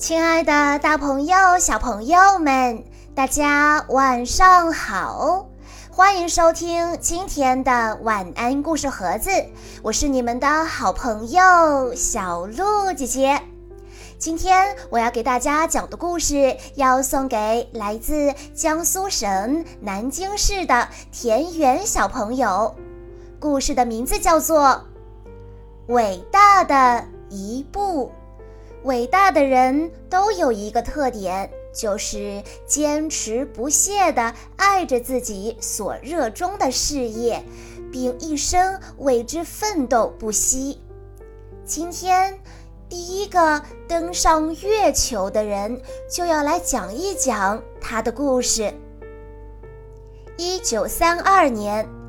亲爱的，大朋友、小朋友们，大家晚上好！欢迎收听今天的晚安故事盒子，我是你们的好朋友小鹿姐姐。今天我要给大家讲的故事，要送给来自江苏省南京市的田园小朋友。故事的名字叫做《伟大的一步》。伟大的人都有一个特点，就是坚持不懈地爱着自己所热衷的事业，并一生为之奋斗不息。今天，第一个登上月球的人就要来讲一讲他的故事。一九三二年。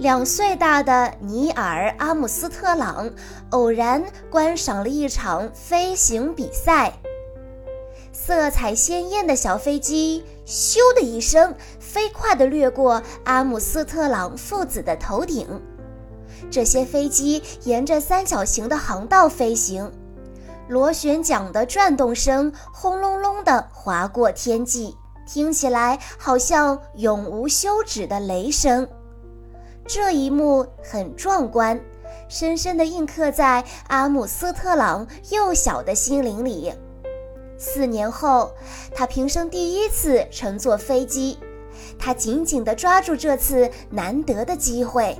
两岁大的尼尔·阿姆斯特朗偶然观赏了一场飞行比赛，色彩鲜艳的小飞机“咻”的一声，飞快地掠过阿姆斯特朗父子的头顶。这些飞机沿着三角形的航道飞行，螺旋桨的转动声轰隆隆地划过天际，听起来好像永无休止的雷声。这一幕很壮观，深深地印刻在阿姆斯特朗幼小的心灵里。四年后，他平生第一次乘坐飞机，他紧紧地抓住这次难得的机会。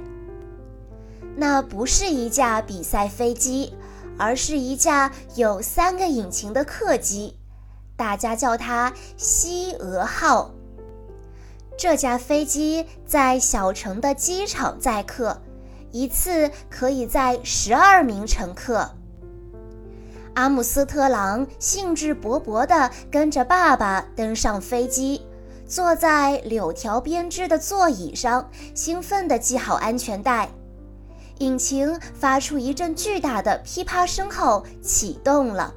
那不是一架比赛飞机，而是一架有三个引擎的客机，大家叫它“西俄号”。这架飞机在小城的机场载客，一次可以载十二名乘客。阿姆斯特朗兴致勃勃地跟着爸爸登上飞机，坐在柳条编织的座椅上，兴奋地系好安全带。引擎发出一阵巨大的噼啪声后启动了，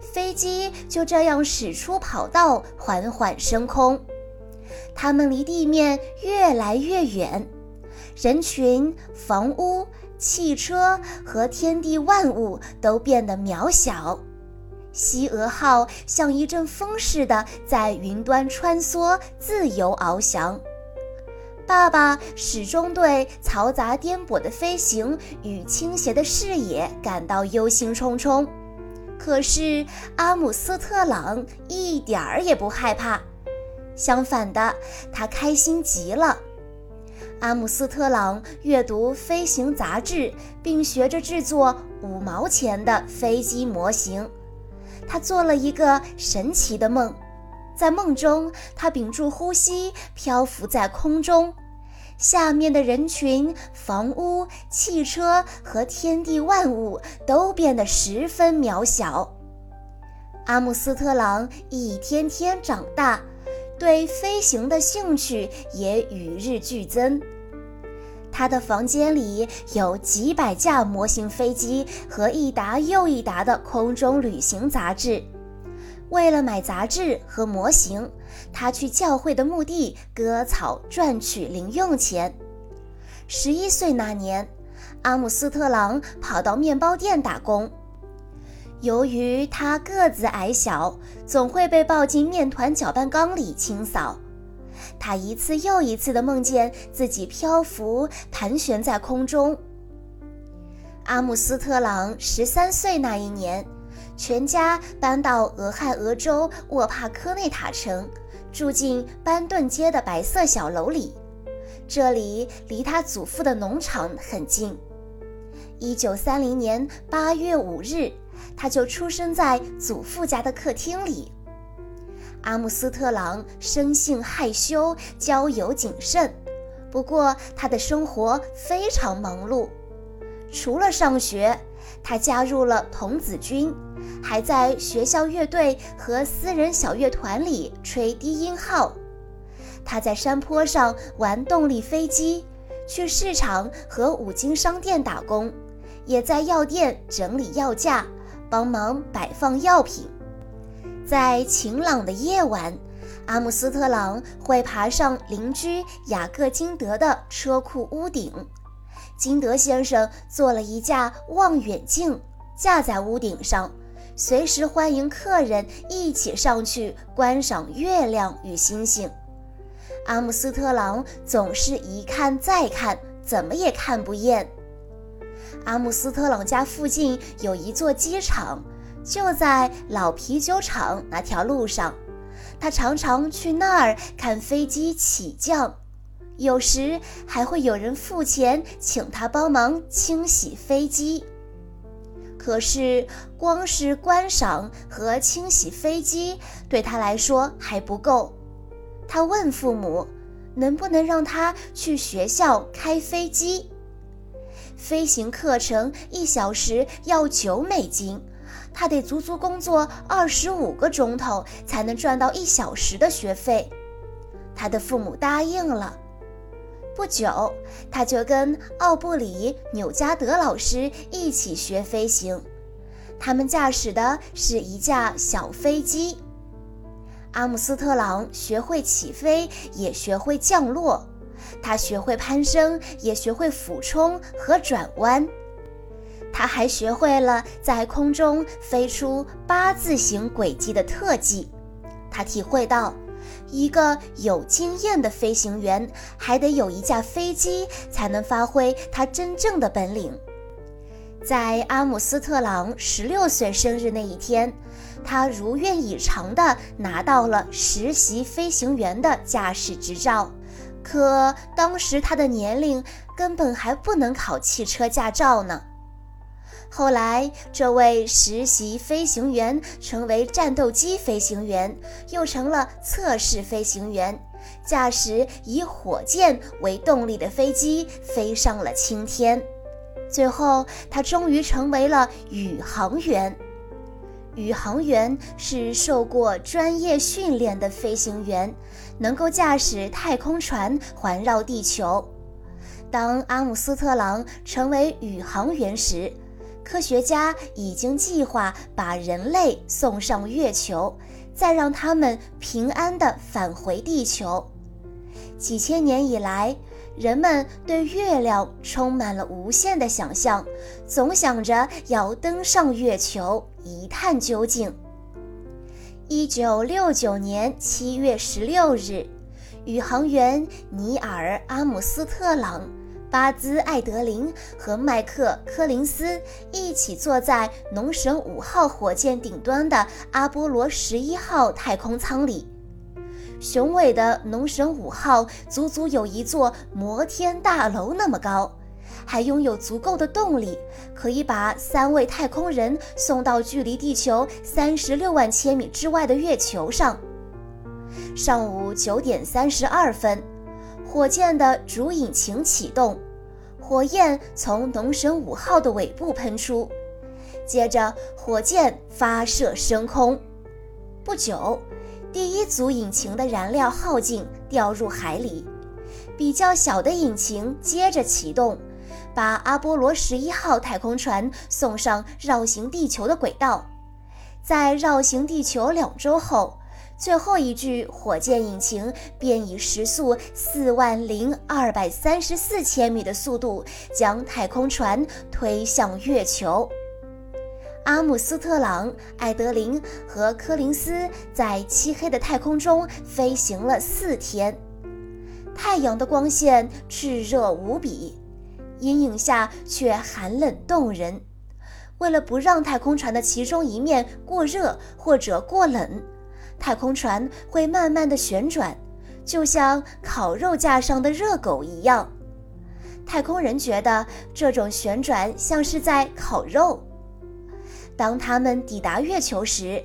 飞机就这样驶出跑道，缓缓升空。他们离地面越来越远，人群、房屋、汽车和天地万物都变得渺小。西俄号像一阵风似的在云端穿梭，自由翱翔。爸爸始终对嘈杂颠簸的飞行与倾斜的视野感到忧心忡忡，可是阿姆斯特朗一点儿也不害怕。相反的，他开心极了。阿姆斯特朗阅读飞行杂志，并学着制作五毛钱的飞机模型。他做了一个神奇的梦，在梦中，他屏住呼吸，漂浮在空中，下面的人群、房屋、汽车和天地万物都变得十分渺小。阿姆斯特朗一天天长大。对飞行的兴趣也与日俱增。他的房间里有几百架模型飞机和一沓又一沓的空中旅行杂志。为了买杂志和模型，他去教会的墓地割草赚取零用钱。十一岁那年，阿姆斯特朗跑到面包店打工。由于他个子矮小，总会被抱进面团搅拌缸里清扫。他一次又一次地梦见自己漂浮、盘旋在空中。阿姆斯特朗十三岁那一年，全家搬到俄亥俄州沃帕科内塔城，住进班顿街的白色小楼里。这里离他祖父的农场很近。一九三零年八月五日。他就出生在祖父家的客厅里。阿姆斯特朗生性害羞，交友谨慎，不过他的生活非常忙碌。除了上学，他加入了童子军，还在学校乐队和私人小乐团里吹低音号。他在山坡上玩动力飞机，去市场和五金商店打工，也在药店整理药架。帮忙摆放药品，在晴朗的夜晚，阿姆斯特朗会爬上邻居雅各金德的车库屋顶。金德先生做了一架望远镜，架在屋顶上，随时欢迎客人一起上去观赏月亮与星星。阿姆斯特朗总是一看再看，怎么也看不厌。阿姆斯特朗家附近有一座机场，就在老啤酒厂那条路上。他常常去那儿看飞机起降，有时还会有人付钱请他帮忙清洗飞机。可是，光是观赏和清洗飞机对他来说还不够。他问父母，能不能让他去学校开飞机？飞行课程一小时要九美金，他得足足工作二十五个钟头才能赚到一小时的学费。他的父母答应了。不久，他就跟奥布里·纽加德老师一起学飞行。他们驾驶的是一架小飞机。阿姆斯特朗学会起飞，也学会降落。他学会攀升，也学会俯冲和转弯。他还学会了在空中飞出八字形轨迹的特技。他体会到。一个有经验的飞行员，还得有一架飞机，才能发挥他真正的本领。在阿姆斯特朗十六岁生日那一天，他如愿以偿地拿到了实习飞行员的驾驶执照。可当时他的年龄根本还不能考汽车驾照呢。后来，这位实习飞行员成为战斗机飞行员，又成了测试飞行员，驾驶以火箭为动力的飞机飞上了青天。最后，他终于成为了宇航员。宇航员是受过专业训练的飞行员，能够驾驶太空船环绕地球。当阿姆斯特朗成为宇航员时，科学家已经计划把人类送上月球，再让他们平安地返回地球。几千年以来，人们对月亮充满了无限的想象，总想着要登上月球一探究竟。一九六九年七月十六日，宇航员尼尔·阿姆斯特朗。巴兹·艾德林和麦克·柯林斯一起坐在农神五号火箭顶端的阿波罗十一号太空舱里。雄伟的农神五号足足有一座摩天大楼那么高，还拥有足够的动力，可以把三位太空人送到距离地球三十六万千米之外的月球上。上午九点三十二分。火箭的主引擎启动，火焰从农神五号的尾部喷出，接着火箭发射升空。不久，第一组引擎的燃料耗尽，掉入海里。比较小的引擎接着启动，把阿波罗十一号太空船送上绕行地球的轨道。在绕行地球两周后。最后一具火箭引擎便以时速四万零二百三十四千米的速度将太空船推向月球。阿姆斯特朗、艾德林和柯林斯在漆黑的太空中飞行了四天。太阳的光线炽热无比，阴影下却寒冷动人。为了不让太空船的其中一面过热或者过冷。太空船会慢慢的旋转，就像烤肉架上的热狗一样。太空人觉得这种旋转像是在烤肉。当他们抵达月球时，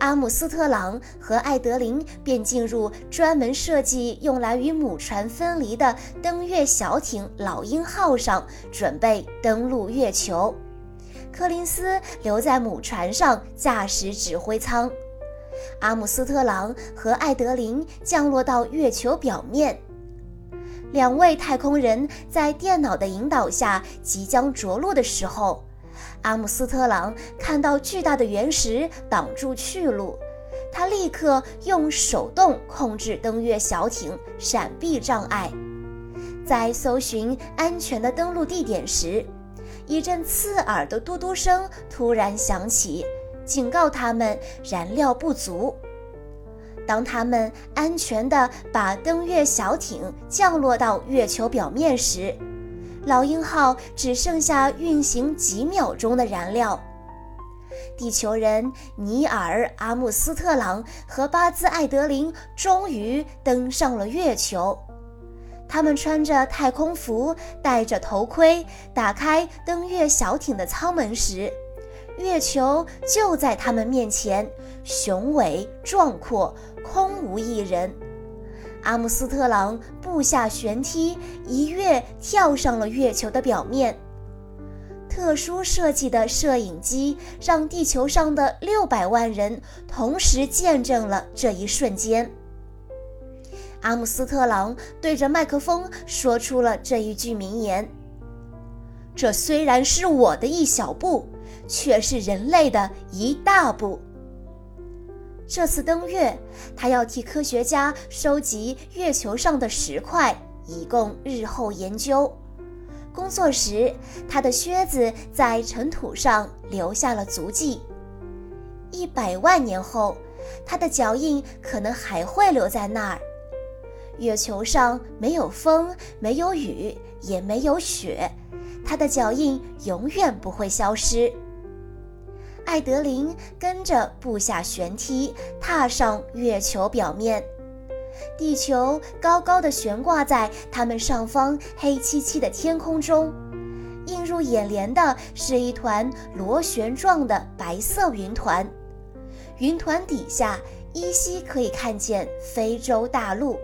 阿姆斯特朗和艾德林便进入专门设计用来与母船分离的登月小艇“老鹰号”上，准备登陆月球。柯林斯留在母船上驾驶指挥舱。阿姆斯特朗和艾德林降落到月球表面，两位太空人在电脑的引导下即将着陆的时候，阿姆斯特朗看到巨大的原石挡住去路，他立刻用手动控制登月小艇闪避障碍。在搜寻安全的登陆地点时，一阵刺耳的嘟嘟声突然响起。警告他们燃料不足。当他们安全地把登月小艇降落到月球表面时，老鹰号只剩下运行几秒钟的燃料。地球人尼尔·阿姆斯特朗和巴兹·艾德林终于登上了月球。他们穿着太空服，戴着头盔，打开登月小艇的舱门时，月球就在他们面前，雄伟壮阔。空无一人，阿姆斯特朗步下旋梯，一跃跳上了月球的表面。特殊设计的摄影机让地球上的六百万人同时见证了这一瞬间。阿姆斯特朗对着麦克风说出了这一句名言：“这虽然是我的一小步，却是人类的一大步。”这次登月，他要替科学家收集月球上的石块，以供日后研究。工作时，他的靴子在尘土上留下了足迹。一百万年后，他的脚印可能还会留在那儿。月球上没有风，没有雨，也没有雪，他的脚印永远不会消失。艾德琳跟着步下旋梯，踏上月球表面。地球高高的悬挂在他们上方黑漆漆的天空中，映入眼帘的是一团螺旋状的白色云团。云团底下依稀可以看见非洲大陆。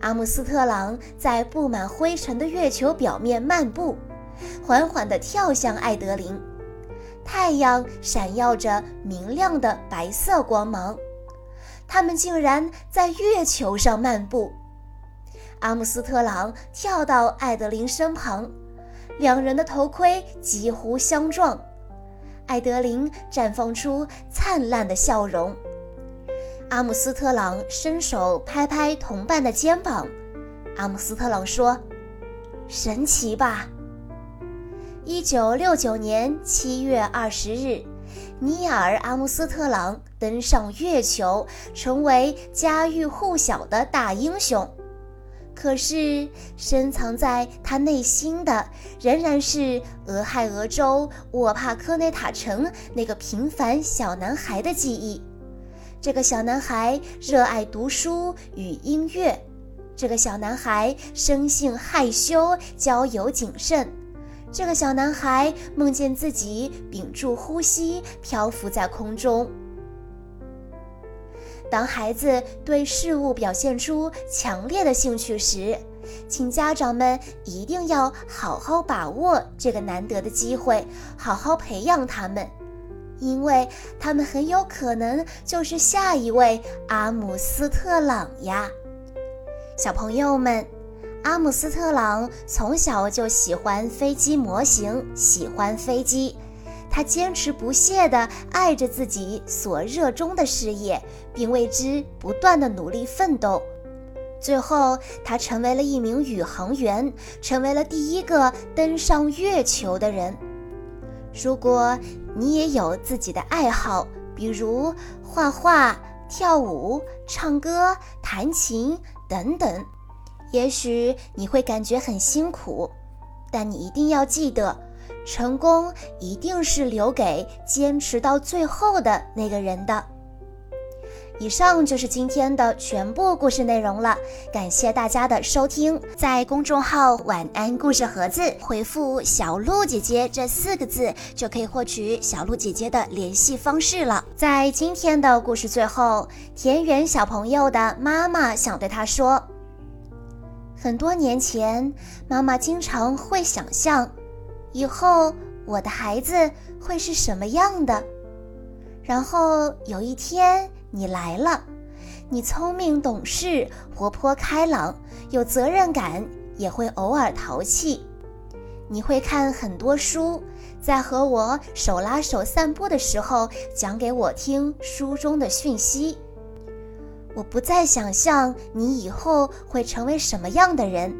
阿姆斯特朗在布满灰尘的月球表面漫步，缓缓地跳向艾德琳。太阳闪耀着明亮的白色光芒，他们竟然在月球上漫步。阿姆斯特朗跳到艾德琳身旁，两人的头盔几乎相撞。艾德琳绽放出灿烂的笑容。阿姆斯特朗伸手拍拍同伴的肩膀。阿姆斯特朗说：“神奇吧？”一九六九年七月二十日，尼尔·阿姆斯特朗登上月球，成为家喻户晓的大英雄。可是，深藏在他内心的仍然是俄亥俄州沃帕科内塔城那个平凡小男孩的记忆。这个小男孩热爱读书与音乐。这个小男孩生性害羞，交友谨慎。这个小男孩梦见自己屏住呼吸，漂浮在空中。当孩子对事物表现出强烈的兴趣时，请家长们一定要好好把握这个难得的机会，好好培养他们，因为他们很有可能就是下一位阿姆斯特朗呀，小朋友们。阿姆斯特朗从小就喜欢飞机模型，喜欢飞机。他坚持不懈地爱着自己所热衷的事业，并为之不断地努力奋斗。最后，他成为了一名宇航员，成为了第一个登上月球的人。如果你也有自己的爱好，比如画画、跳舞、唱歌、弹琴等等。也许你会感觉很辛苦，但你一定要记得，成功一定是留给坚持到最后的那个人的。以上就是今天的全部故事内容了，感谢大家的收听。在公众号“晚安故事盒子”回复“小鹿姐姐”这四个字，就可以获取小鹿姐姐的联系方式了。在今天的故事最后，田园小朋友的妈妈想对他说。很多年前，妈妈经常会想象，以后我的孩子会是什么样的。然后有一天你来了，你聪明懂事、活泼开朗、有责任感，也会偶尔淘气。你会看很多书，在和我手拉手散步的时候，讲给我听书中的讯息。我不再想象你以后会成为什么样的人，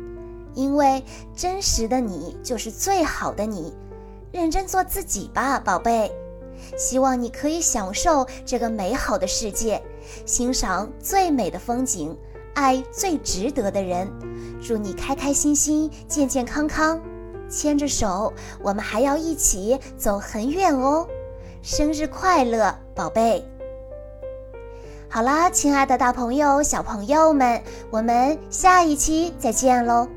因为真实的你就是最好的你。认真做自己吧，宝贝。希望你可以享受这个美好的世界，欣赏最美的风景，爱最值得的人。祝你开开心心，健健康康。牵着手，我们还要一起走很远哦。生日快乐，宝贝！好啦，亲爱的大朋友、小朋友们，我们下一期再见喽。